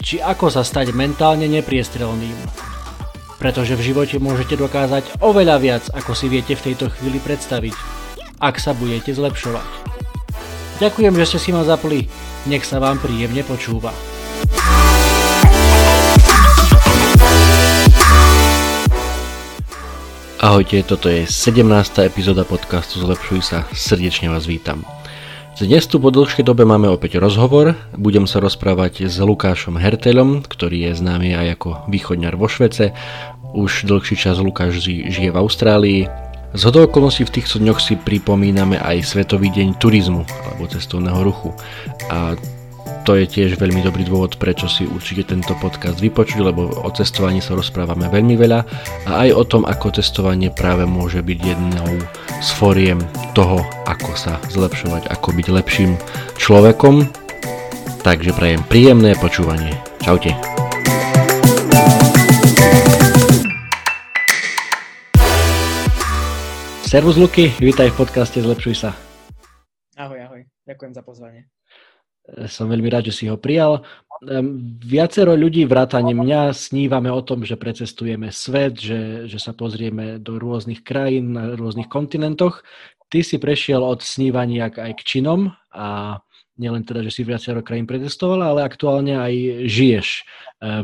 či ako sa stať mentálne nepriestrelným. Pretože v živote môžete dokázať oveľa viac, ako si viete v tejto chvíli predstaviť, ak sa budete zlepšovať. Ďakujem, že ste si ma zapli. Nech sa vám príjemne počúva. Ahojte, toto je 17. epizóda podcastu Zlepšuj sa. Srdečne vás vítam. Dnes tu po dlhšej dobe máme opäť rozhovor. Budem sa rozprávať s Lukášom Hertelom, ktorý je známy aj ako východňar vo Švece. Už dlhší čas Lukáš žije v Austrálii, z hodou okolností v týchto dňoch si pripomíname aj Svetový deň turizmu alebo cestovného ruchu. A to je tiež veľmi dobrý dôvod, prečo si určite tento podcast vypočuť, lebo o cestovaní sa rozprávame veľmi veľa a aj o tom, ako cestovanie práve môže byť jednou z foriem toho, ako sa zlepšovať, ako byť lepším človekom. Takže prajem príjemné počúvanie. Čaute. Servus Luky, vítaj v podcaste Zlepšuj sa. Ahoj, ahoj, ďakujem za pozvanie. E, som veľmi rád, že si ho prijal. Viacero ľudí, vrátane mňa, snívame o tom, že precestujeme svet, že, že sa pozrieme do rôznych krajín, na rôznych kontinentoch. Ty si prešiel od snívania aj k činom a nielen teda, že si viacero krajín pretestovala, ale aktuálne aj žiješ e,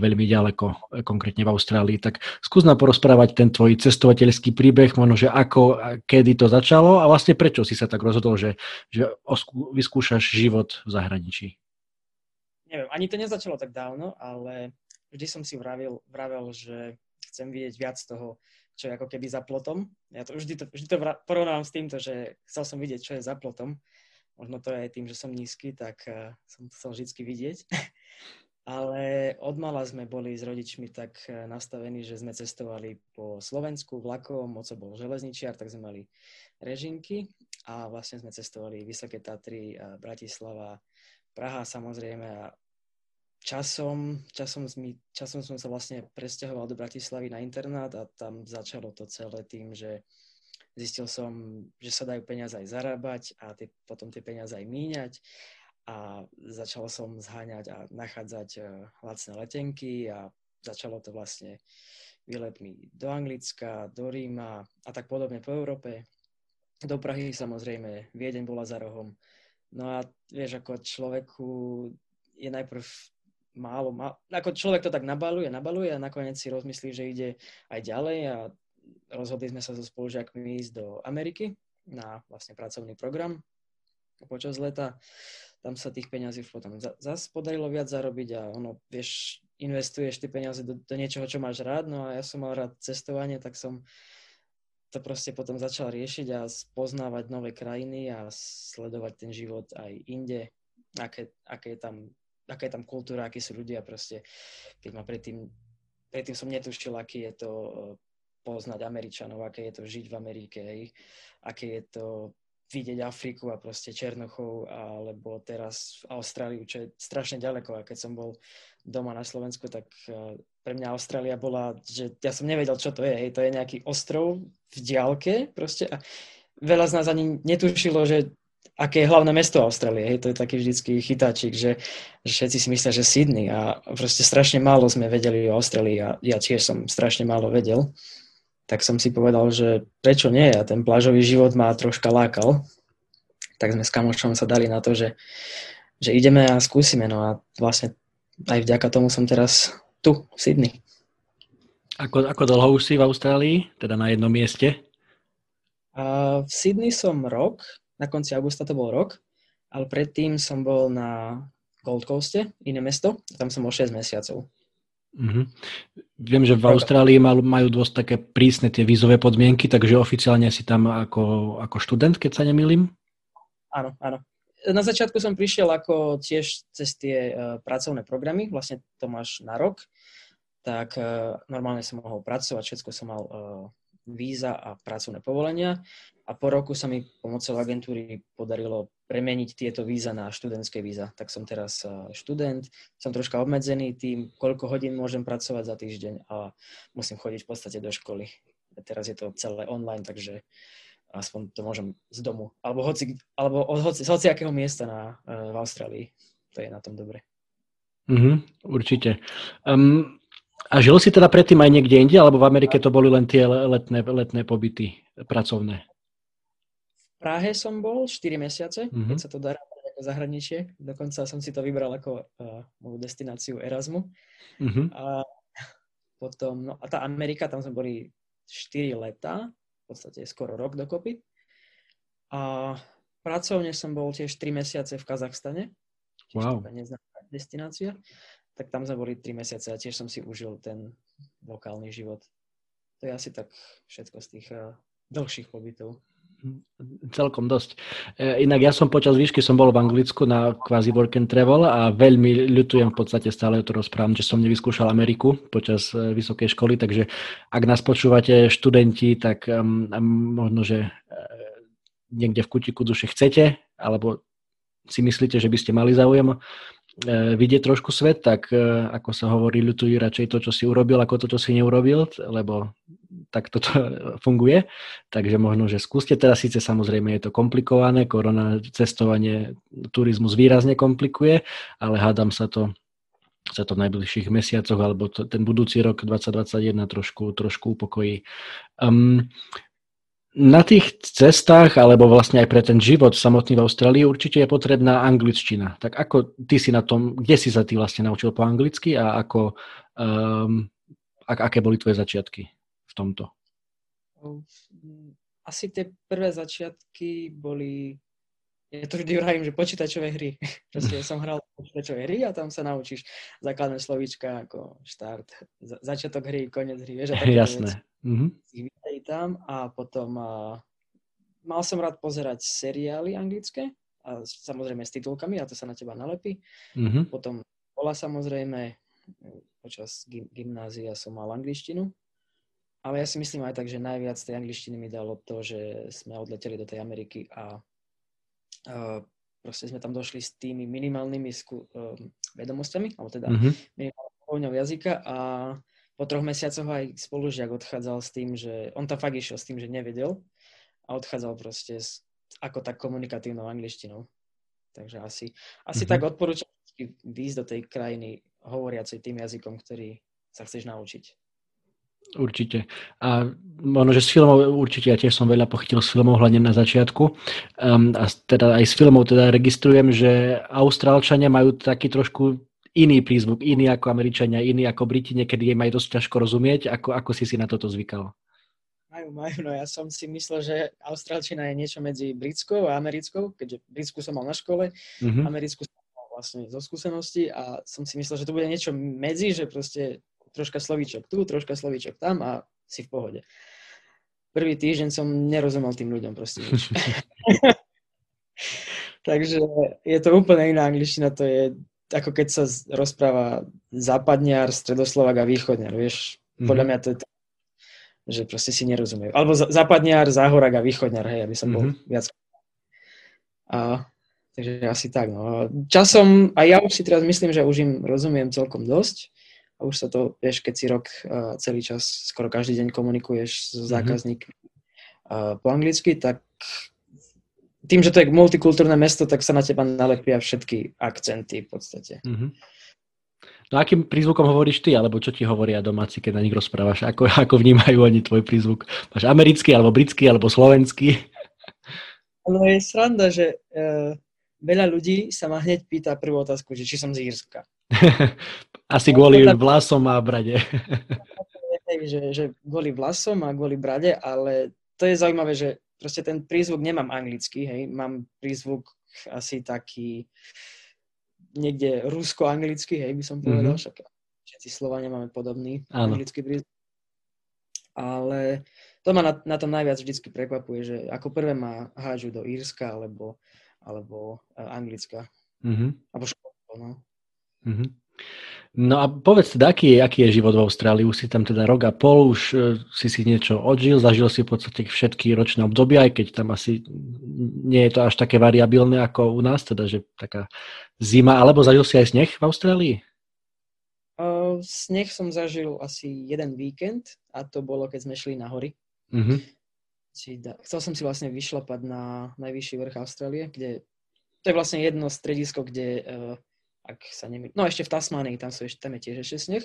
veľmi ďaleko, e, konkrétne v Austrálii. Tak skús nám porozprávať ten tvoj cestovateľský príbeh, možno, že ako, kedy to začalo a vlastne prečo si sa tak rozhodol, že, že vyskúšaš život v zahraničí. Neviem, ani to nezačalo tak dávno, ale vždy som si vravil, vravel, že chcem vidieť viac toho, čo je ako keby za plotom. Ja to vždy to, vždy to porovnávam s týmto, že chcel som vidieť, čo je za plotom Možno to je aj tým, že som nízky, tak uh, som chcel vždy vidieť. Ale od mala sme boli s rodičmi tak uh, nastavení, že sme cestovali po Slovensku vlakom, oco bol železničiar, tak sme mali režinky a vlastne sme cestovali Vysoké Tatry, uh, Bratislava, Praha samozrejme a časom, časom, sme, časom som sa vlastne presťahoval do Bratislavy na internát a tam začalo to celé tým, že Zistil som, že sa dajú peniaze aj zarábať a tie, potom tie peniaze aj míňať a začal som zháňať a nachádzať uh, lacné letenky a začalo to vlastne výletmi do Anglicka, do Ríma a tak podobne po Európe. Do Prahy samozrejme, Viedeň bola za rohom. No a vieš, ako človeku je najprv málo, málo, ako človek to tak nabaluje, nabaluje a nakoniec si rozmyslí, že ide aj ďalej a rozhodli sme sa so spolužiakmi ísť do Ameriky na vlastne pracovný program počas leta. Tam sa tých peňazí potom zase podarilo viac zarobiť a ono, vieš, investuješ tie peniaze do, do niečoho, čo máš rád, no a ja som mal rád cestovanie, tak som to proste potom začal riešiť a spoznávať nové krajiny a sledovať ten život aj inde, aké, aké je tam, aká je tam kultúra, akí sú ľudia proste. Keď ma predtým, predtým som netušil, aký je to poznať Američanov, aké je to žiť v Amerike, hej, aké je to vidieť Afriku a proste Černochov, alebo teraz Austráliu, čo je strašne ďaleko. A keď som bol doma na Slovensku, tak e, pre mňa Austrália bola, že ja som nevedel, čo to je. Hej, to je nejaký ostrov v diálke proste. A veľa z nás ani netušilo, že aké je hlavné mesto Austrálie. Hej, to je taký vždycky chytáčik, že, že všetci si myslia, že Sydney a proste strašne málo sme vedeli o Austrálii a ja tiež som strašne málo vedel tak som si povedal, že prečo nie a ten plážový život ma troška lákal. Tak sme s kamošom sa dali na to, že, že ideme a skúsime. No a vlastne aj vďaka tomu som teraz tu, v Sydney. Ako, ako dlho už si v Austrálii, teda na jednom mieste? A v Sydney som rok, na konci augusta to bol rok, ale predtým som bol na Gold Coaste, iné mesto, tam som bol 6 mesiacov. Mm-hmm. Viem, že v Austrálii majú dosť také prísne tie vízové podmienky, takže oficiálne si tam ako, ako študent, keď sa nemýlim? Áno, áno. na začiatku som prišiel ako tiež cez tie uh, pracovné programy, vlastne to máš na rok, tak uh, normálne som mohol pracovať, všetko som mal uh, víza a pracovné povolenia a po roku sa mi pomocou agentúry podarilo premeniť tieto víza na študentské víza. Tak som teraz študent, som troška obmedzený tým, koľko hodín môžem pracovať za týždeň a musím chodiť v podstate do školy. Teraz je to celé online, takže aspoň to môžem z domu. Alebo, hoci, alebo od hoci, z hociakého miesta na, v Austrálii. To je na tom dobre. Mm-hmm, určite. Um, a žil si teda predtým aj niekde inde, alebo v Amerike to boli len tie letné, letné pobyty pracovné? Prahe som bol 4 mesiace, mm-hmm. keď sa to dá ako zahraničie. Dokonca som si to vybral ako uh, moju destináciu Erasmu. Mm-hmm. A potom, no a tá Amerika, tam sme boli 4 leta, v podstate skoro rok dokopy. A pracovne som bol tiež 3 mesiace v Kazachstane. Wow. destinácia tak tam sme boli 3 mesiace a tiež som si užil ten lokálny život. To je asi tak všetko z tých uh, dlhších pobytov. Celkom dosť. E, inak ja som počas výšky som bol v Anglicku na kvázi work and travel a veľmi ľutujem v podstate stále to rozprávam, že som nevyskúšal Ameriku počas e, vysokej školy, takže ak nás počúvate študenti, tak možno, že uh, niekde v kutiku duše chcete, alebo si myslíte, že by ste mali záujem E, vidieť trošku svet, tak e, ako sa hovorí, ľutujú radšej to, čo si urobil, ako to, čo si neurobil, lebo tak toto funguje. Takže možno, že skúste. Teraz síce samozrejme je to komplikované, korona cestovanie, turizmus výrazne komplikuje, ale hádam sa to sa to v najbližších mesiacoch alebo to, ten budúci rok 2021 trošku, trošku upokojí. Um, na tých cestách, alebo vlastne aj pre ten život samotný v Austrálii určite je potrebná angličtina. Tak ako ty si na tom, kde si sa ty vlastne naučil po anglicky a ako, um, ak, aké boli tvoje začiatky v tomto? Asi tie prvé začiatky boli ja to vždy vravím, že počítačové hry. Proste som hral počítačové hry a tam sa naučíš základné slovíčka ako štart, začiatok hry, koniec hry, vieš, a Jasné. Mm-hmm. tam a potom uh, mal som rád pozerať seriály anglické a samozrejme s titulkami a to sa na teba nalepí. Mm-hmm. Potom bola samozrejme počas gym, gymnázia som mal angličtinu, ale ja si myslím aj tak, že najviac tej angličtiny mi dalo to, že sme odleteli do tej Ameriky a proste sme tam došli s tými minimálnymi skú, uh, vedomosťami, alebo teda mm-hmm. minimálnou jazyka a po troch mesiacoch aj spolužiak odchádzal s tým, že on tam fakt išiel s tým, že nevedel a odchádzal proste s, ako tak komunikatívnou angličtinou. Takže asi, asi mm-hmm. tak odporúčam výjsť do tej krajiny hovoriacej tým jazykom, ktorý sa chceš naučiť. Určite. A možno, že z filmov určite ja tiež som veľa pochytil z filmov, hlavne na začiatku. Um, a teda aj z filmov teda registrujem, že Austrálčania majú taký trošku iný prízvuk, iný ako Američania, iný ako Briti, niekedy im aj dosť ťažko rozumieť. Ako, ako si si na toto zvykal? Majú, majú. No ja som si myslel, že Austrálčina je niečo medzi britskou a americkou, keďže britsku som mal na škole, mm-hmm. americkú som mal vlastne zo skúsenosti a som si myslel, že to bude niečo medzi, že proste troška slovíčok tu, troška slovíčok tam a si v pohode. Prvý týždeň som nerozumel tým ľuďom proste nič. Takže je to úplne iná angličtina, to je ako keď sa rozpráva západniar, stredoslovak a východniar, vieš. Podľa mm-hmm. mňa to je to, že proste si nerozumejú. Alebo západniar, záhorak a východniar, hej, aby som bol mm-hmm. viac. A, takže asi tak, no. Časom, a ja už si teraz myslím, že už im rozumiem celkom dosť, a už sa to, vieš, keď si rok uh, celý čas, skoro každý deň komunikuješ s mhm. zákazníkmi uh, po anglicky, tak tým, že to je multikultúrne mesto, tak sa na teba nalepia všetky akcenty v podstate. Mm-hmm. No akým prízvukom hovoríš ty, alebo čo ti hovoria domáci, keď na nich rozprávaš? Ako, ako vnímajú oni tvoj prízvuk? Máš americký, alebo britský, alebo slovenský? No je sranda, že uh, veľa ľudí sa ma hneď pýta prvú otázku, že či som z Írska. Asi kvôli vlasom a brade. že, že kvôli vlasom a kvôli brade, ale to je zaujímavé, že proste ten prízvuk nemám anglický, hej, mám prízvuk asi taký niekde rusko-anglický, hej, by som povedal, mm-hmm. však všetci Slovania máme podobný Áno. anglický prízvuk. Ale to ma na, na tom najviac vždycky prekvapuje, že ako prvé ma hádžu do Írska alebo alebo uh, anglická. Mm-hmm. Alebo školstvo, no. Mm-hmm. No a povedz teda, aký je, aký je život v Austrálii? Už si tam teda rok a pol, už uh, si si niečo odžil, zažil si v podstate všetky ročné obdobia, aj keď tam asi nie je to až také variabilné ako u nás, teda že taká zima, alebo zažil si aj sneh v Austrálii? Uh, sneh som zažil asi jeden víkend a to bolo, keď sme šli na hory. Mm-hmm. Chcel som si vlastne vyšlapať na najvyšší vrch Austrálie, kde to je vlastne jedno stredisko, kde uh, ak sa nemý... No ešte v Tasmánii, tam, sú ešte, tam je tiež ešte sneh,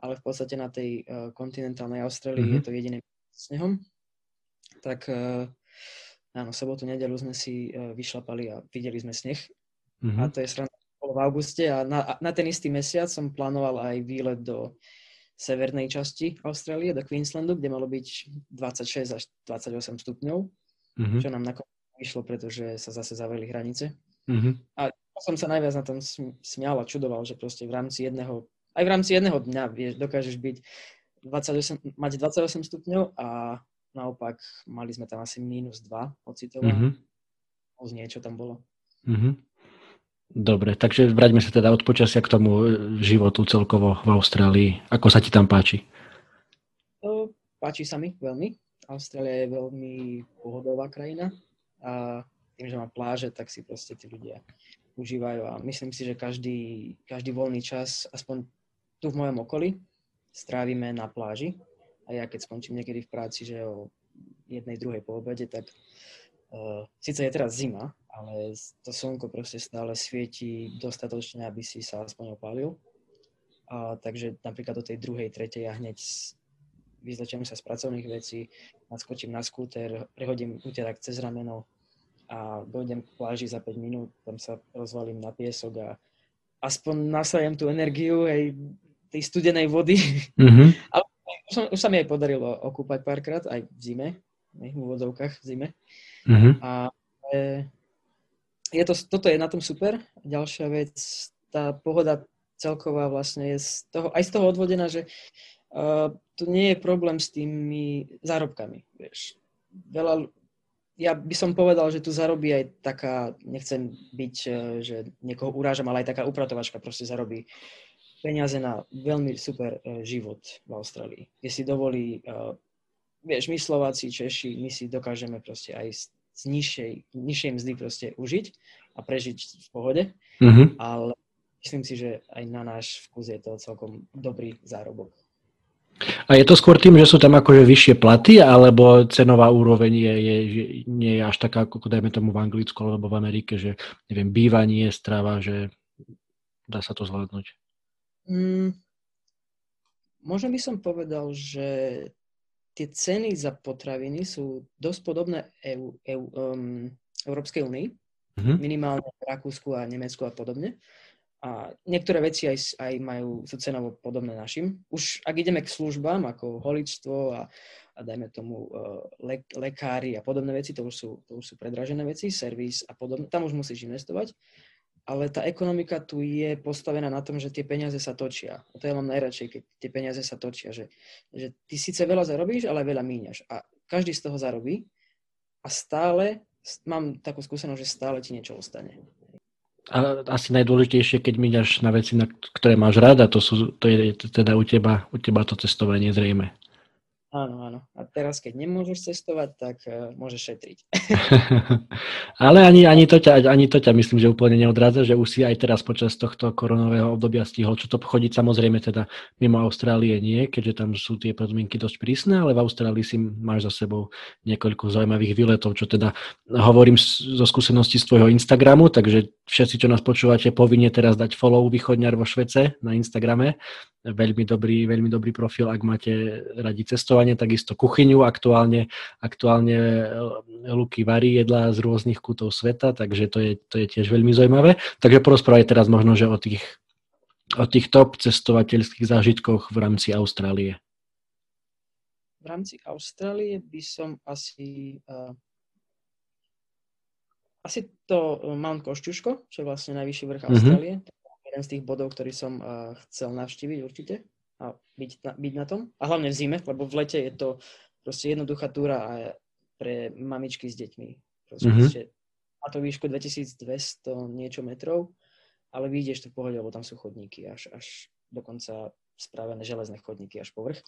ale v podstate na tej uh, kontinentálnej Austrálii mm-hmm. je to jediné snehom. Tak uh, áno, sobotu, nedelu sme si uh, vyšlapali a videli sme sneh. Mm-hmm. A to je sranda v auguste a na, na ten istý mesiac som plánoval aj výlet do severnej časti Austrálie, do Queenslandu, kde malo byť 26 až 28 stupňov, mm-hmm. čo nám nakoniec vyšlo, pretože sa zase zavreli hranice. Mm-hmm. A som sa najviac na tom smial a čudoval, že proste v rámci jedného, aj v rámci jedného dňa vieš, dokážeš byť 28, mať 28 stupňov a naopak mali sme tam asi minus 2 pocitovo. Mm-hmm. Už niečo tam bolo. Mm-hmm. Dobre, takže vráťme sa teda od počasia k tomu životu celkovo v Austrálii. Ako sa ti tam páči? To páči sa mi veľmi. Austrália je veľmi pohodová krajina a tým, že má pláže, tak si proste tí ľudia užívajú a myslím si, že každý, každý voľný čas, aspoň tu v mojom okolí, strávime na pláži. A ja keď skončím niekedy v práci, že o jednej, druhej po obede, tak uh, síce je teraz zima, ale to slnko proste stále svieti dostatočne, aby si sa aspoň opálil. A, takže napríklad do tej druhej, tretej ja hneď vyzlečiem sa z pracovných vecí, nadskočím na skúter, prehodím úterak cez rameno, a dojdem k pláži za 5 minút, tam sa rozvalím na piesok a aspoň nasajem tú energiu aj tej studenej vody. Mm-hmm. Ale už, som, už sa mi aj podarilo okúpať párkrát, aj v zime, v úvodzovkách v zime. Mm-hmm. A e, je to, toto je na tom super. Ďalšia vec, tá pohoda celková vlastne je z toho, aj z toho odvodená, že uh, tu nie je problém s tými zárobkami. Vieš. Veľa, ja by som povedal, že tu zarobí aj taká, nechcem byť, e, že niekoho urážam, ale aj taká upratovačka proste zarobí peniaze na veľmi super e, život v Austrálii, kde si dovolí, uh, vieš, my Slováci, Češi, my si dokážeme proste aj z, z nižšej, nižšej mzdy proste užiť a prežiť v pohode, mm-hmm. ale myslím si, že aj na náš vkus je to celkom dobrý zárobok. A je to skôr tým, že sú tam akože vyššie platy, alebo cenová úroveň je, je, je, nie je až taká, ako dajme tomu v Anglicku alebo v Amerike, že neviem, bývanie, strava, že dá sa to zvládnuť? Mm, možno by som povedal, že tie ceny za potraviny sú dosť podobné EU, EU, um, Európskej únii, mm-hmm. minimálne v Rakúsku a Nemecku a podobne. A niektoré veci aj, aj majú, sú cenovo podobné našim. Už ak ideme k službám ako holičstvo a, a dajme tomu uh, le, lekári a podobné veci, to už, sú, to už sú predražené veci, servis a podobné, tam už musíš investovať. Ale tá ekonomika tu je postavená na tom, že tie peniaze sa točia. A to ja mám najradšej, keď tie peniaze sa točia. Že, že ty síce veľa zarobíš, ale veľa míňaš. A každý z toho zarobí a stále, mám takú skúsenosť, že stále ti niečo ostane. Asi najdôležitejšie, keď míňaš na veci, na ktoré máš rada, to, sú, to je teda u teba, u teba to cestovanie zrejme. Áno, áno. A teraz, keď nemôžeš cestovať, tak uh, môžeš šetriť. Ale ani, ani, to ťa, ani to ťa myslím, že úplne neodrádza, že už si aj teraz počas tohto koronového obdobia stihol čo to chodiť. Samozrejme teda mimo Austrálie nie, keďže tam sú tie podmienky dosť prísne, ale v Austrálii si máš za sebou niekoľko zaujímavých výletov, čo teda hovorím zo skúsenosti z tvojho Instagramu, takže všetci, čo nás počúvate, povinne teraz dať follow východňar vo Švece na Instagrame veľmi dobrý, veľmi dobrý profil, ak máte radi cestovanie, takisto kuchyňu, aktuálne, aktuálne eh, Luky varí jedla z rôznych kútov sveta, takže to je, to je tiež veľmi zaujímavé. Takže porozprávaj teraz možno, že o tých, o tých top cestovateľských zážitkoch v rámci Austrálie. V rámci Austrálie by som asi uh, asi to Mount Košťuško, čo je vlastne najvyšší vrch mm-hmm. Austrálie jeden z tých bodov, ktorý som uh, chcel navštíviť určite a byť na, byť na tom. A hlavne v zime, lebo v lete je to proste jednoduchá túra a pre mamičky s deťmi. Proste, mm-hmm. má to výšku 2200 niečo metrov, ale vyjdeš tu v pohode, lebo tam sú chodníky, až, až dokonca spravené železné chodníky až povrch.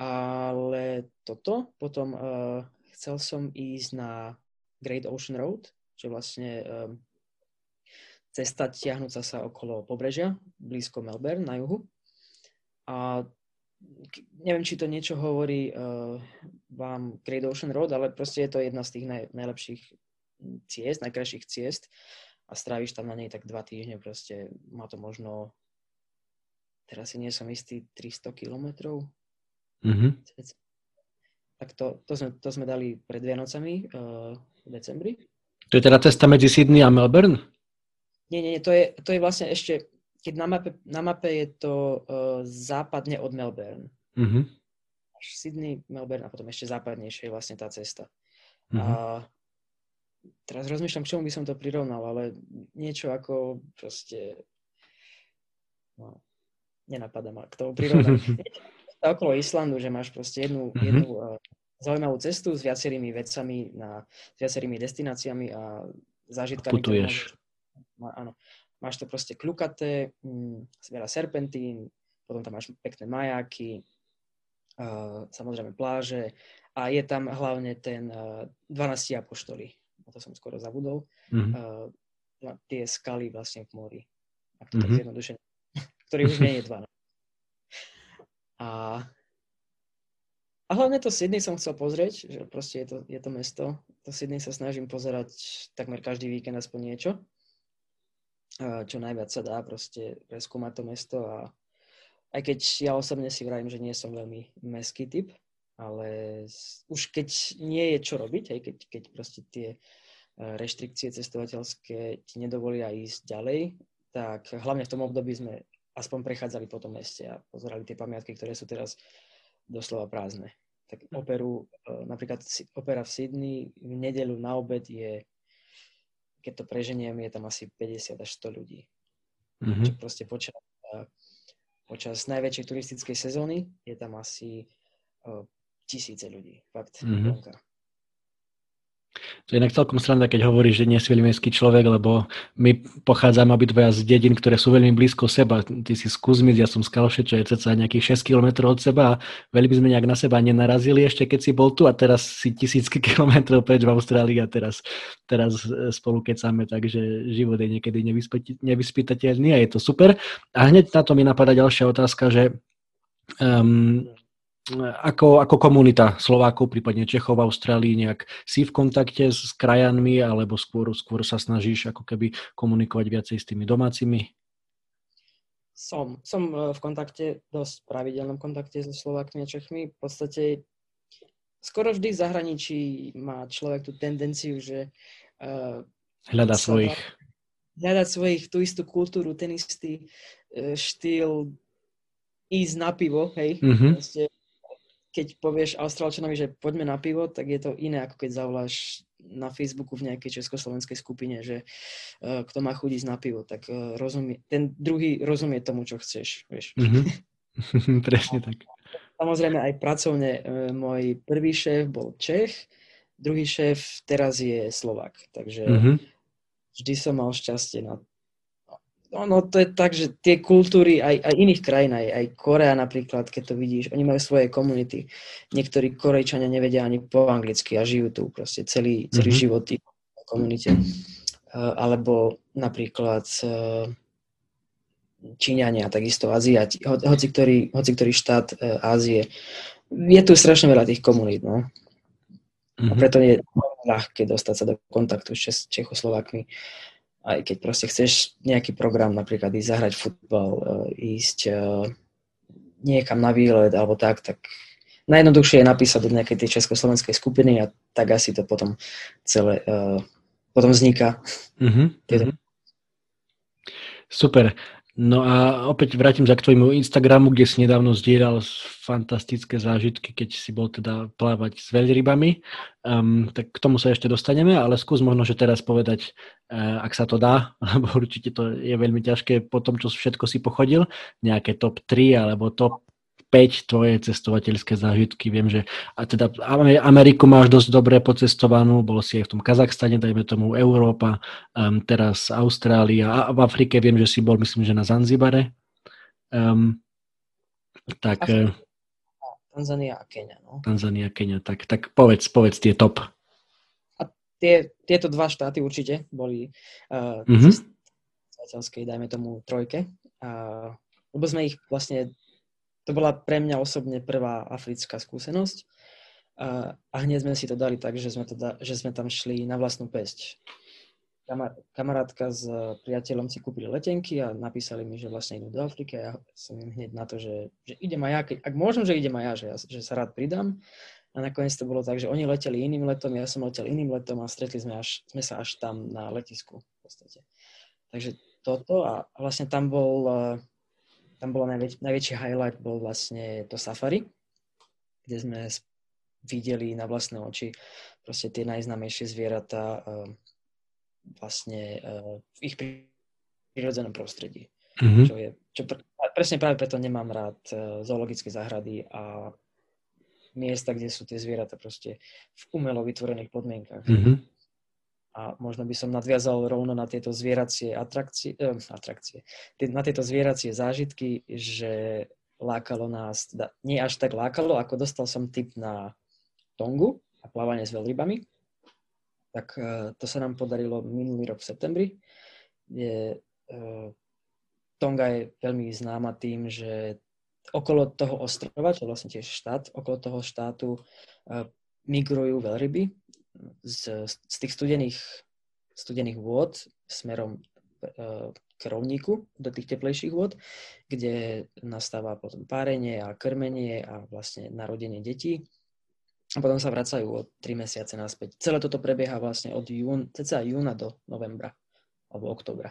Ale toto, potom uh, chcel som ísť na Great Ocean Road, čo je vlastne um, cesta tiahnúca sa okolo pobrežia, blízko Melbourne na juhu. A neviem, či to niečo hovorí uh, vám Great Ocean Road, ale proste je to jedna z tých naj, najlepších ciest, najkrajších ciest a stráviš tam na nej tak dva týždne, proste má to možno, teraz si nie som istý, 300 kilometrov. Mm-hmm. Tak to, to, sme, to sme dali pred Vianocami uh, v decembri. To je teda cesta medzi Sydney a Melbourne? Nie, nie, nie, to je, to je vlastne ešte, keď na mape, na mape je to uh, západne od Melbourne. Mm-hmm. Až Sydney, Melbourne a potom ešte západnejšie je vlastne tá cesta. Mm-hmm. A teraz rozmýšľam, k čomu by som to prirovnal, ale niečo ako proste... No, nenapadá ma k tomu prirovnať. okolo Islandu, že máš proste jednu, mm-hmm. jednu uh, zaujímavú cestu s viacerými vecami, na, s viacerými destináciami a zážitkami. Putuješ. Má, áno. Máš to proste kľukaté, mm, veľa serpentín, potom tam máš pekné majáky, samozrejme pláže a je tam hlavne ten uh, 12 apoštoli na to som skoro zabudol, mm-hmm. tie skaly vlastne v mori. Ak to mm-hmm. tak zjednodušene, ktorý už nie je 12. A, a hlavne to Sydney som chcel pozrieť, že proste je to, je to mesto. To Sydney sa snažím pozerať takmer každý víkend aspoň niečo. Čo najviac sa dá proste preskúmať to mesto a aj keď ja osobne si vravím, že nie som veľmi meský typ, ale už keď nie je čo robiť, aj keď, keď proste tie e, reštrikcie cestovateľské ti nedovolia ísť ďalej, tak hlavne v tom období sme aspoň prechádzali po tom meste a pozerali tie pamiatky, ktoré sú teraz doslova prázdne. Tak hm. operu, e, napríklad opera v Sydney v nedelu na obed je, keď to preženiem, je tam asi 50 až 100 ľudí. Mm-hmm. Čo proste počas, e, počas najväčšej turistickej sezóny je tam asi tisíce ľudí. Fakt. Mm-hmm. To je inak celkom sranda, keď hovoríš, že nie si veľmi mestský človek, lebo my pochádzame obidvaja z dedín, ktoré sú veľmi blízko seba. Ty si z Kuzmic, ja som z Kalše, čo je ceca nejakých 6 km od seba a veľmi sme nejak na seba nenarazili ešte, keď si bol tu a teraz si tisícky kilometrov preč v Austrálii a teraz, teraz spolu kecáme, takže život je niekedy nevyspytateľný a je to super. A hneď na to mi napadá ďalšia otázka, že um, ako, ako komunita Slovákov, prípadne Čechov v Austrálii, nejak si v kontakte s krajanmi, alebo skôr, skôr sa snažíš ako keby komunikovať viacej s tými domácimi? Som. Som e, v kontakte, dosť pravidelnom kontakte so Slovákmi a Čechmi. V podstate skoro vždy v zahraničí má človek tú tendenciu, že uh, hľada svojich. Hľadať svojich, tú istú kultúru, ten istý uh, štýl ísť na pivo, hej. Mm-hmm. Proste keď povieš Austrálčanovi, že poďme na pivo, tak je to iné, ako keď zavoláš na Facebooku v nejakej československej skupine, že uh, kto má chudíť na pivo, tak uh, rozumie, ten druhý rozumie tomu, čo chceš, vieš. Mm-hmm. Presne tak. Samozrejme aj pracovne uh, môj prvý šéf bol Čech, druhý šéf teraz je Slovak, takže mm-hmm. vždy som mal šťastie na ono to je tak, že tie kultúry aj, aj iných krajín, aj, aj Korea napríklad, keď to vidíš, oni majú svoje komunity. Niektorí Korejčania nevedia ani po anglicky a žijú tu proste celý, celý mm-hmm. život v komunite. Uh, alebo napríklad uh, Číňania, takisto Aziati, ho, hoci, ktorý, hoci ktorý štát uh, Ázie. Je tu strašne veľa tých komunít, no. Mm-hmm. A preto je ľahké dostať sa do kontaktu s Čechoslovákmi aj keď proste chceš nejaký program, napríklad ísť zahrať futbal, e, ísť e, niekam na výlet alebo tak, tak najjednoduchšie je napísať do nejakej tej československej skupiny a tak asi to potom celé uh, potom vzniká. Mm-hmm. Super. No a opäť vrátim sa k tvojmu Instagramu, kde si nedávno zdieľal fantastické zážitky, keď si bol teda plávať s veľrybami. Um, tak k tomu sa ešte dostaneme, ale skús možno, že teraz povedať, uh, ak sa to dá, lebo určite to je veľmi ťažké po tom, čo všetko si pochodil, nejaké top 3 alebo top 5 tvoje cestovateľské zážitky. Viem, že a teda Ameriku máš dosť dobre pocestovanú, bol si aj v tom Kazachstane, dajme tomu Európa, um, teraz Austrália a v Afrike viem, že si bol, myslím, že na Zanzibare. Um, tak... Afrika. Tanzania a Kenia. No. Tanzania a Kenia, tak, tak povedz, povedz tie top. A tie, tieto dva štáty určite boli uh, mm-hmm. dajme tomu trojke. Uh, lebo sme ich vlastne, to bola pre mňa osobne prvá africká skúsenosť. Uh, a hneď sme si to dali tak, že sme, to da, že sme tam šli na vlastnú pesť kamarátka s priateľom si kúpili letenky a napísali mi, že vlastne idú do Afriky a ja som im hneď na to, že, že idem aj ja, keď, ak môžem, že idem aj ja, že, ja, že sa rád pridám. A nakoniec to bolo tak, že oni leteli iným letom, ja som letel iným letom a stretli sme, až, sme sa až tam na letisku v podstate. Takže toto a vlastne tam bol, tam bol najväč, najväčší highlight bol vlastne to safari, kde sme videli na vlastné oči proste tie najznámejšie zvieratá, vlastne uh, v ich prírodzenom prostredí. Mm-hmm. Čo je, čo pr- presne práve preto nemám rád uh, zoologické záhrady a miesta, kde sú tie zvieratá proste v umelo vytvorených podmienkach. Mm-hmm. A možno by som nadviazal rovno na tieto zvieracie atrakcie, eh, atrakcie. Na tieto zvieracie zážitky, že lákalo nás, nie až tak lákalo, ako dostal som tip na tongu a plávanie s veľrybami. Tak e, to sa nám podarilo minulý rok v septembri, kde e, Tonga je veľmi známa tým, že okolo toho ostrova, čo je vlastne tiež štát, okolo toho štátu e, migrujú veľryby z, z tých studených, studených vôd smerom k rovníku do tých teplejších vôd, kde nastáva potom párenie a krmenie a vlastne narodenie detí a potom sa vracajú o 3 mesiace naspäť. Celé toto prebieha vlastne od jún, cca júna do novembra alebo oktobra.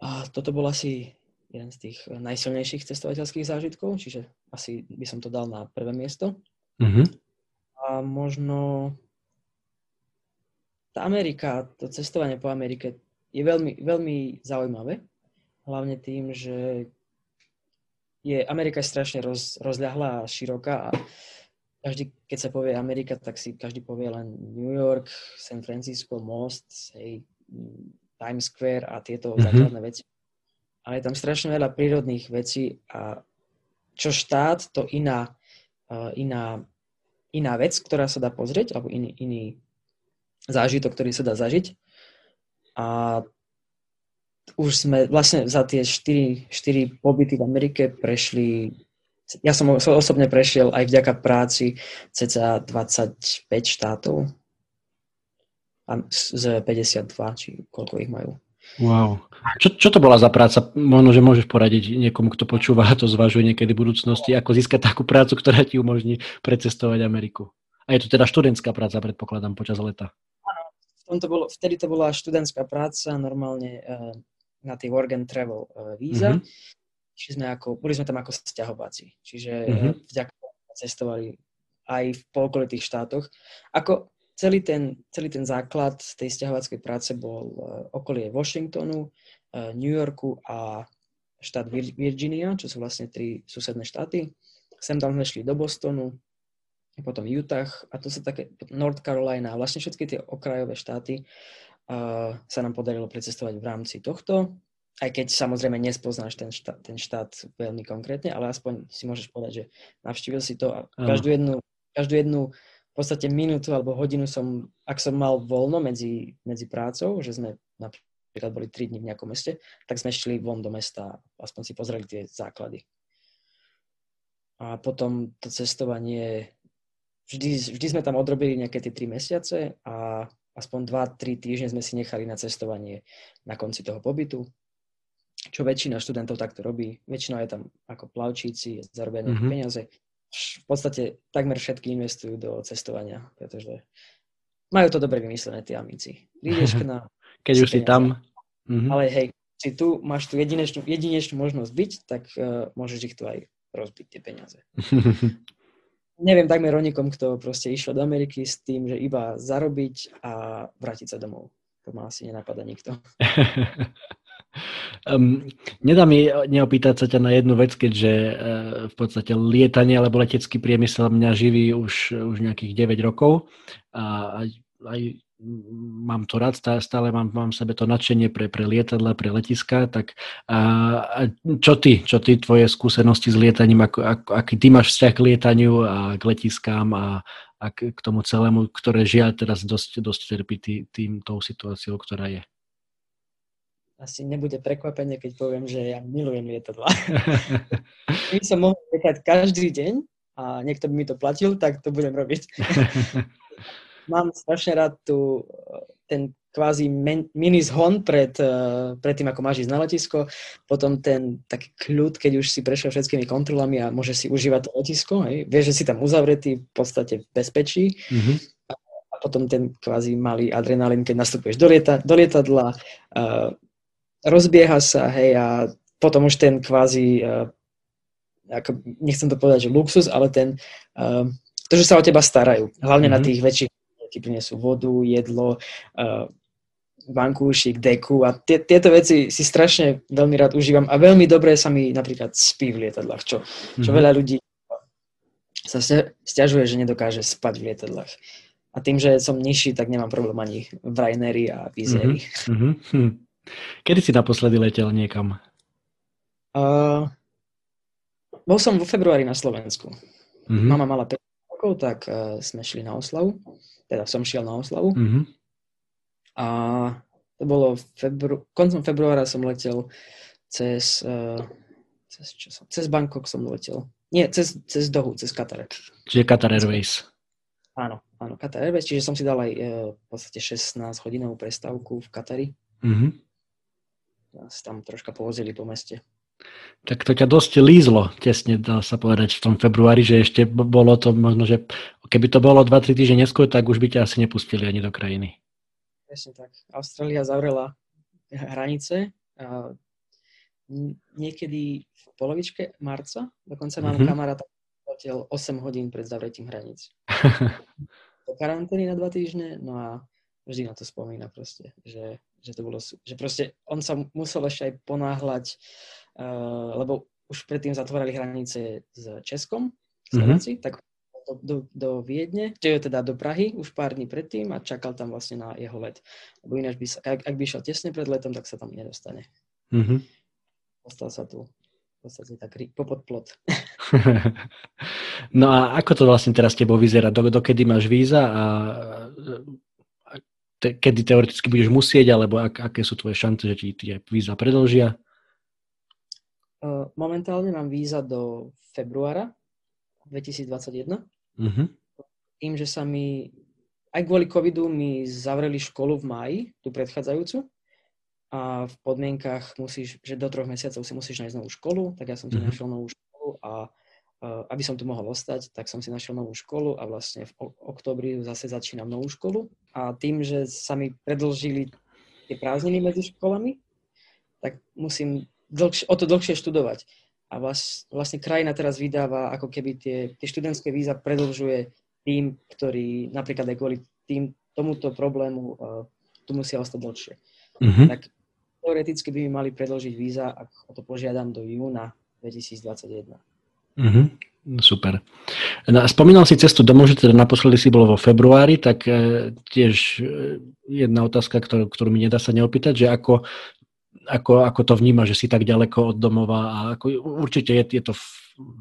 A toto bol asi jeden z tých najsilnejších cestovateľských zážitkov, čiže asi by som to dal na prvé miesto. Mm-hmm. A možno tá Amerika, to cestovanie po Amerike je veľmi, veľmi zaujímavé. Hlavne tým, že je Amerika je strašne roz, rozľahlá a široká a každý, keď sa povie Amerika, tak si každý povie len New York, San Francisco, Most, hej, Times Square a tieto mm-hmm. základné veci. Ale je tam strašne veľa prírodných vecí a čo štát, to iná, uh, iná, iná vec, ktorá sa dá pozrieť, alebo iný, iný zážitok, ktorý sa dá zažiť. A už sme vlastne za tie 4, 4 pobyty v Amerike prešli ja som osobne prešiel aj vďaka práci cca 25 štátov a z 52, či koľko ich majú. Wow. Čo, čo to bola za práca? Možno, že môžeš poradiť niekomu, kto počúva a to zvažuje niekedy v budúcnosti, ako získať takú prácu, ktorá ti umožní precestovať Ameriku. A je to teda študentská práca, predpokladám, počas leta. V bolo, vtedy to bola študentská práca, normálne uh, na tej work and travel uh, víza. Mm-hmm sme ako, boli sme tam ako sťahováci. Čiže mm-hmm. vďaka cestovali aj v pookolitých štátoch. Ako celý ten, celý ten základ tej sťahovackej práce bol uh, okolie Washingtonu, uh, New Yorku a štát Vir- Virginia, čo sú vlastne tri susedné štáty. Sem tam sme šli do Bostonu, potom Utah a to sa také North Carolina a vlastne všetky tie okrajové štáty uh, sa nám podarilo precestovať v rámci tohto aj keď samozrejme nespoznáš ten štát, ten štát veľmi konkrétne, ale aspoň si môžeš povedať, že navštívil si to a každú jednu, každú jednu v podstate minútu alebo hodinu som, ak som mal voľno medzi, medzi prácou, že sme napríklad boli 3 dní v nejakom meste, tak sme šli von do mesta a aspoň si pozreli tie základy. A potom to cestovanie, vždy, vždy sme tam odrobili nejaké tie 3 mesiace a aspoň 2-3 týždne sme si nechali na cestovanie na konci toho pobytu čo väčšina študentov takto robí. Väčšina je tam ako plavčíci, zarobené mm-hmm. peniaze. V podstate takmer všetky investujú do cestovania, pretože majú to dobre vymyslené tie amici. Prídeš na... Keď už si tam. Mm-hmm. Ale hej, si tu, máš tu jedinečnú, jedinečnú možnosť byť, tak uh, môžeš ich tu aj rozbiť tie peniaze. Neviem takmer o nikom, kto proste išiel do Ameriky s tým, že iba zarobiť a vrátiť sa domov. To ma asi nenapadá nikto. Um, nedá mi neopýtať sa ťa na jednu vec, keďže uh, v podstate lietanie alebo letecký priemysel mňa živí už, už nejakých 9 rokov a aj, aj mám to rád, stále, mám, mám sebe to nadšenie pre, pre lietadla, pre letiska, tak a, a čo ty, čo ty, tvoje skúsenosti s lietaním, ako, ako, aký ty máš vzťah k lietaniu a k letiskám a, a k, k tomu celému, ktoré žiaľ teraz dosť, dosť trpí tý, tým, tou situáciou, ktorá je asi nebude prekvapenie, keď poviem, že ja milujem lietadla. Keby som mohol lietať každý deň a niekto by mi to platil, tak to budem robiť. Mám strašne rád tu ten kvázi mini zhon pred, uh, pred tým, ako máš ísť na letisko, potom ten taký kľud, keď už si prešiel všetkými kontrolami a môžeš si užívať to letisko, hej. vieš, že si tam uzavretý v podstate v bezpečí mm-hmm. a, a potom ten kvázi malý adrenalín, keď nastupuješ do, lieta, do lietadla, uh, rozbieha sa, hej, a potom už ten kvázi, uh, ako, nechcem to povedať, že luxus, ale ten, uh, to, že sa o teba starajú, hlavne mm-hmm. na mhm. tých väčších, ti prinesú vodu, jedlo, uh, vankúšik, deku a tie, tieto veci si strašne veľmi rád užívam a veľmi dobre sa mi napríklad spí v lietadlách, čo, čo mm-hmm. veľa ľudí sa stiažuje, že nedokáže spať v lietadlách. A tým, že som nižší, tak nemám problém ani v Rainery a v Mm-hmm. Kedy si naposledy letel niekam? Uh, bol som vo februári na Slovensku. Mm-hmm. Mama mala 5 rokov, tak uh, sme šli na oslavu. Teda som šiel na oslavu. Mm-hmm. A to bolo febru- koncom februára som letel cez, uh, cez, čo som, cez Bangkok som letel. Nie, cez, cez Dohu, cez Qatar. Čiže Qatar Airways. Áno, áno, Qatar Airways, čiže som si dal aj uh, v podstate 16 hodinovú prestávku v Katari. Mm-hmm nás tam troška povozili po meste. Tak to ťa dosť lízlo, tesne dá sa povedať v tom februári, že ešte bolo to možno, že keby to bolo 2-3 týždne neskôr, tak už by ťa asi nepustili ani do krajiny. Presne tak. Austrália zavrela hranice a niekedy v polovičke marca, dokonca mám mm-hmm. kamaráta, ktorý 8 hodín pred zavretím hraníc. do karantény na dva týždne, no a vždy na to spomína proste, že že to bolo, že proste on sa musel ešte aj ponáhľať, lebo už predtým zatvorili hranice s Českom, Slováci, mm-hmm. tak do, do, do Viedne, teda do Prahy už pár dní predtým a čakal tam vlastne na jeho let. Lebo ináč by sa, ak, ak by išiel tesne pred letom, tak sa tam nedostane. Mm-hmm. Ostal sa tu v podstate tak popod plot. no a ako to vlastne teraz tebou vyzerá? Do, dokedy máš víza a te, kedy teoreticky budeš musieť, alebo ak, aké sú tvoje šance, že ti tie víza predlžia? Momentálne mám víza do februára 2021. Uh-huh. Tým, že sa mi aj kvôli covidu mi zavreli školu v máji, tú predchádzajúcu. A v podmienkach musíš, že do troch mesiacov si musíš nájsť novú školu, tak ja som si uh-huh. našiel novú školu a aby som tu mohol ostať, tak som si našiel novú školu a vlastne v oktobri zase začínam novú školu. A tým, že sa mi predlžili tie prázdniny medzi školami, tak musím dlhšie, o to dlhšie študovať. A vlast, vlastne krajina teraz vydáva, ako keby tie, tie študentské víza predlžuje tým, ktorí napríklad aj kvôli tým, tomuto problému uh, tu musia ostať dlhšie. Mm-hmm. Tak teoreticky by mi mali predlžiť víza, ak o to požiadam do júna 2021. Mm-hmm. Super. No, spomínal si cestu domov, že teda naposledy si bol vo februári, tak e, tiež e, jedna otázka, ktorú, ktorú mi nedá sa neopýtať, že ako, ako, ako to vníma, že si tak ďaleko od domova a ako, určite je, je to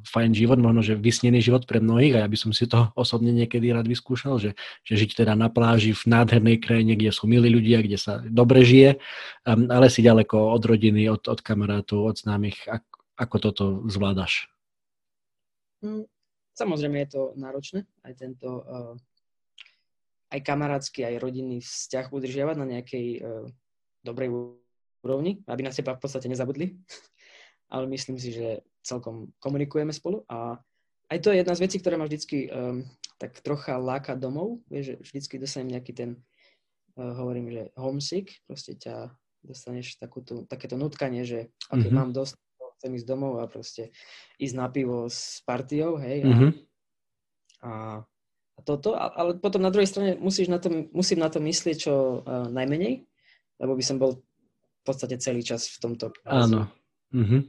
fajn život, možno, že vysnený život pre mnohých a ja by som si to osobne niekedy rád vyskúšal, že, že žiť teda na pláži v nádhernej krajine, kde sú milí ľudia, kde sa dobre žije, um, ale si ďaleko od rodiny, od, od kamarátov, od známych. Ako, ako toto zvládaš? Mm, samozrejme je to náročné, aj tento uh, aj kamarátsky, aj rodinný vzťah udržiavať na nejakej uh, dobrej úrovni, aby na seba v podstate nezabudli. Ale myslím si, že celkom komunikujeme spolu a aj to je jedna z vecí, ktorá ma vždycky um, tak trocha láka domov, vieš, že vždycky dostanem nejaký ten, uh, hovorím, že homesick, proste ťa dostaneš takúto, takéto nutkanie, že ok, mm-hmm. mám dosť chcem ísť domov a proste ísť na pivo s partiou, hej. A, mm-hmm. a, a toto, ale potom na druhej strane musíš na to, musím na to myslieť čo uh, najmenej, lebo by som bol podstate celý čas v tomto. Áno. Mm-hmm.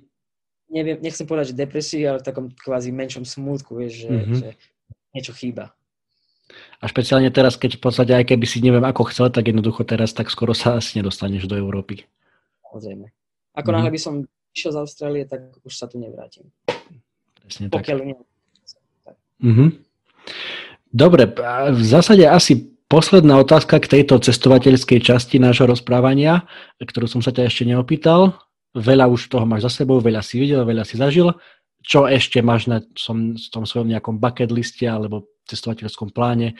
Neviem, nechcem povedať, že depresii, ale v takom kvázi menšom smútku, vieš, že, mm-hmm. že niečo chýba. A špeciálne teraz, keď v podstate aj keby si neviem ako chcel, tak jednoducho teraz tak skoro sa asi nedostaneš do Európy. Samozrejme. Ako mm-hmm. náhle by som išiel z Austrálie, tak už sa tu nevrátim. Presne Pokiaľ tak. Nie. Mm-hmm. Dobre, v zásade asi posledná otázka k tejto cestovateľskej časti nášho rozprávania, ktorú som sa ťa ešte neopýtal. Veľa už toho máš za sebou, veľa si videl, veľa si zažil. Čo ešte máš na som, tom svojom nejakom bucket liste alebo cestovateľskom pláne?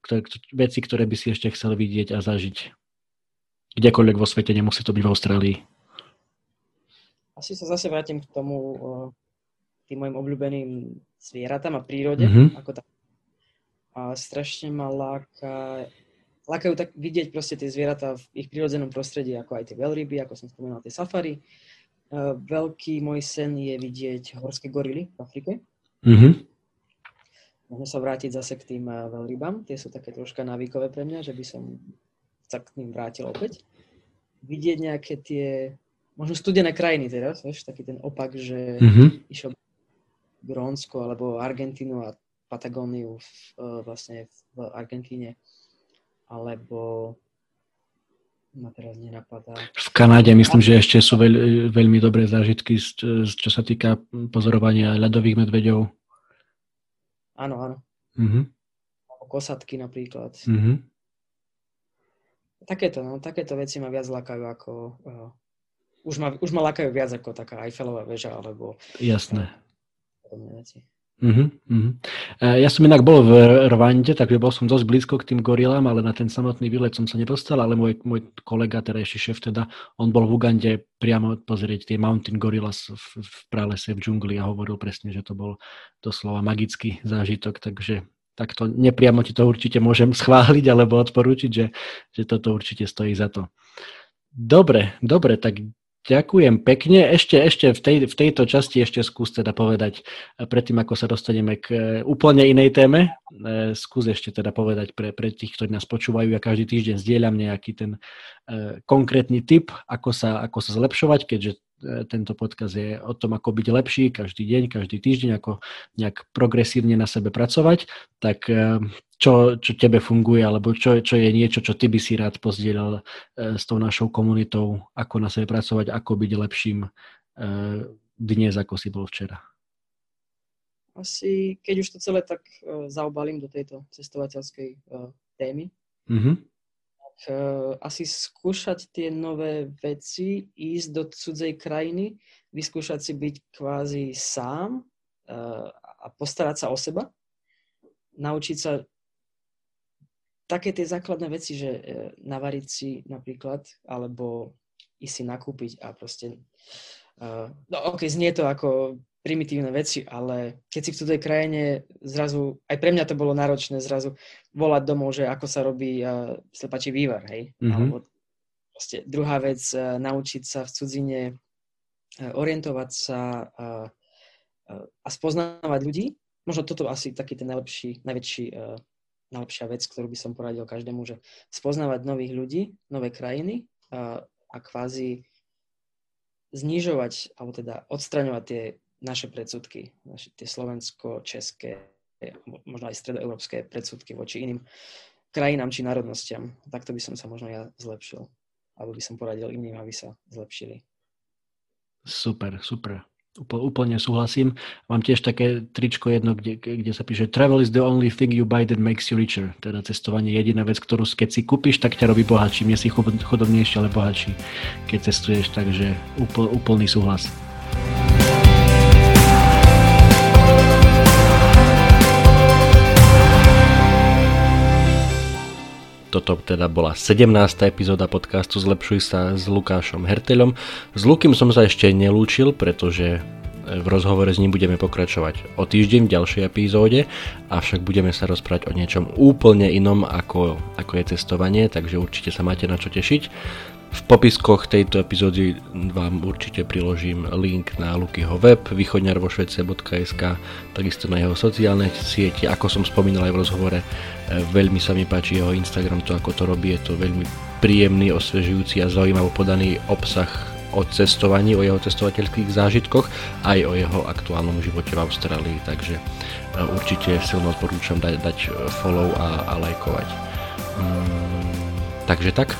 Ktoré, veci, ktoré by si ešte chcel vidieť a zažiť? Kdekoľvek vo svete, nemusí to byť v Austrálii. Asi sa zase vrátim k tomu, tým mojim obľúbeným zvieratám a prírode, mm-hmm. ako tak a strašne ma láka, lákajú tak vidieť proste tie zvieratá v ich prirodzenom prostredí, ako aj tie veľryby, ako som spomínal, tie safari. Uh, veľký môj sen je vidieť horské gorily v Afrike. Mm-hmm. Môžem sa vrátiť zase k tým uh, veľrybám. Tie sú také troška návykové pre mňa, že by som sa k ním vrátil opäť. Vidieť nejaké tie, možno studené krajiny teraz, vieš, taký ten opak, že mm-hmm. išiel Grónsko alebo Argentínu a Patagóniu v, e, vlastne v Argentíne, alebo ma teraz nenapadá. V Kanáde myslím, že ešte sú veľ, veľmi dobré zážitky, čo sa týka pozorovania ľadových medveďov. Áno, áno. Mm-hmm. Kosatky napríklad. Mm-hmm. Takéto, no, takéto veci ma viac lakajú ako... Uh, už, ma, už ma lakajú viac ako taká Eiffelová väža, alebo... Jasné. Uh. Uh-huh, uh-huh. Ja som inak bol v Rwande, takže bol som dosť blízko k tým gorilám, ale na ten samotný výlet som sa nedostal, ale môj, môj kolega, terajší šéf teda, on bol v Ugande priamo pozrieť tie mountain gorillas v, v pralese, v džungli a hovoril presne, že to bol doslova magický zážitok, takže takto nepriamo ti to určite môžem schváliť alebo odporúčiť, že, že toto určite stojí za to. Dobre, dobre, tak Ďakujem pekne. Ešte, ešte v, tej, v tejto časti ešte skús teda povedať, eh, predtým ako sa dostaneme k eh, úplne inej téme, eh, skús ešte teda povedať pre, pre tých, ktorí nás počúvajú, ja každý týždeň zdieľam nejaký ten konkrétny tip, ako sa, ako sa zlepšovať, keďže tento podcast je o tom, ako byť lepší každý deň, každý týždeň, ako nejak progresívne na sebe pracovať, tak čo, čo tebe funguje, alebo čo, čo je niečo, čo ty by si rád pozdielal eh, s tou našou komunitou, ako na sebe pracovať, ako byť lepším eh, dnes, ako si bol včera? Asi, keď už to celé tak zaobalím do tejto cestovateľskej témy, mm-hmm uh, asi skúšať tie nové veci, ísť do cudzej krajiny, vyskúšať si byť kvázi sám a postarať sa o seba. Naučiť sa také tie základné veci, že uh, navariť si napríklad, alebo ísť si nakúpiť a proste... Uh, no ok, znie to ako primitívne veci, ale keď si v cudzej krajine zrazu, aj pre mňa to bolo náročné zrazu volať domov, že ako sa robí uh, slepačí vývar, hej. Mm-hmm. Alebo proste druhá vec, uh, naučiť sa v cudzine uh, orientovať sa uh, uh, a spoznávať ľudí. Možno toto asi taký ten najlepší, najväčší, uh, najlepšia vec, ktorú by som poradil každému, že spoznávať nových ľudí, nové krajiny uh, a kvázi znižovať, alebo teda odstraňovať tie naše predsudky, naše tie slovensko-české, možno aj stredoeurópske predsudky voči iným krajinám či národnostiam. Takto by som sa možno ja zlepšil. Alebo by som poradil iným, aby sa zlepšili. Super, super. Úplne súhlasím. Mám tiež také tričko jedno, kde, kde sa píše Travel is the only thing you buy that makes you richer. Teda cestovanie je jediná vec, ktorú keď si kúpiš, tak ťa robí bohatší. Nie si chodobnejší, ale bohatší, keď cestuješ. Takže úpl, úplný súhlas. Toto teda bola 17. epizóda podcastu Zlepšuj sa s Lukášom Hertelom. S Lukým som sa ešte nelúčil, pretože v rozhovore s ním budeme pokračovať o týždeň v ďalšej epizóde, avšak budeme sa rozprávať o niečom úplne inom ako, ako je cestovanie, takže určite sa máte na čo tešiť. V popiskoch tejto epizódy vám určite priložím link na Lukyho web východňarvošvece.sk takisto na jeho sociálne siete. Ako som spomínal aj v rozhovore, e, veľmi sa mi páči jeho Instagram, to ako to robí, je to veľmi príjemný, osvežujúci a zaujímavo podaný obsah o cestovaní, o jeho cestovateľských zážitkoch, aj o jeho aktuálnom živote v Austrálii, takže e, určite silno odporúčam dať, dať follow a, a lajkovať. Mm, takže tak,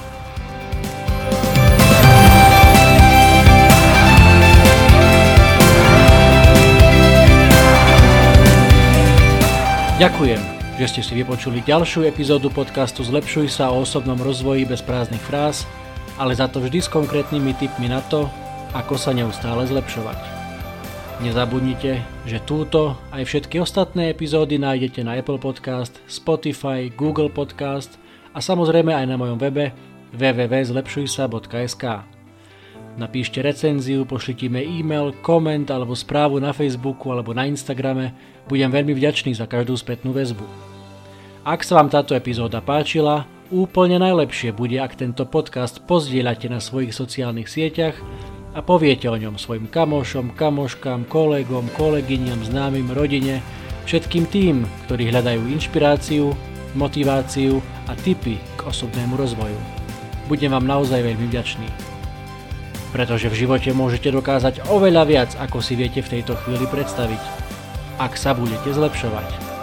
Ďakujem, že ste si vypočuli ďalšiu epizódu podcastu Zlepšuj sa o osobnom rozvoji bez prázdnych fráz, ale za to vždy s konkrétnymi tipmi na to, ako sa neustále zlepšovať. Nezabudnite, že túto aj všetky ostatné epizódy nájdete na Apple Podcast, Spotify, Google Podcast a samozrejme aj na mojom webe www.zlepšujsa.sk. Napíšte recenziu, pošlite mi e-mail, koment alebo správu na Facebooku alebo na Instagrame. Budem veľmi vďačný za každú spätnú väzbu. Ak sa vám táto epizóda páčila, úplne najlepšie bude, ak tento podcast pozdieľate na svojich sociálnych sieťach a poviete o ňom svojim kamošom, kamoškám, kolegom, kolegyňam, známym, rodine, všetkým tým, ktorí hľadajú inšpiráciu, motiváciu a tipy k osobnému rozvoju. Budem vám naozaj veľmi vďačný pretože v živote môžete dokázať oveľa viac, ako si viete v tejto chvíli predstaviť, ak sa budete zlepšovať.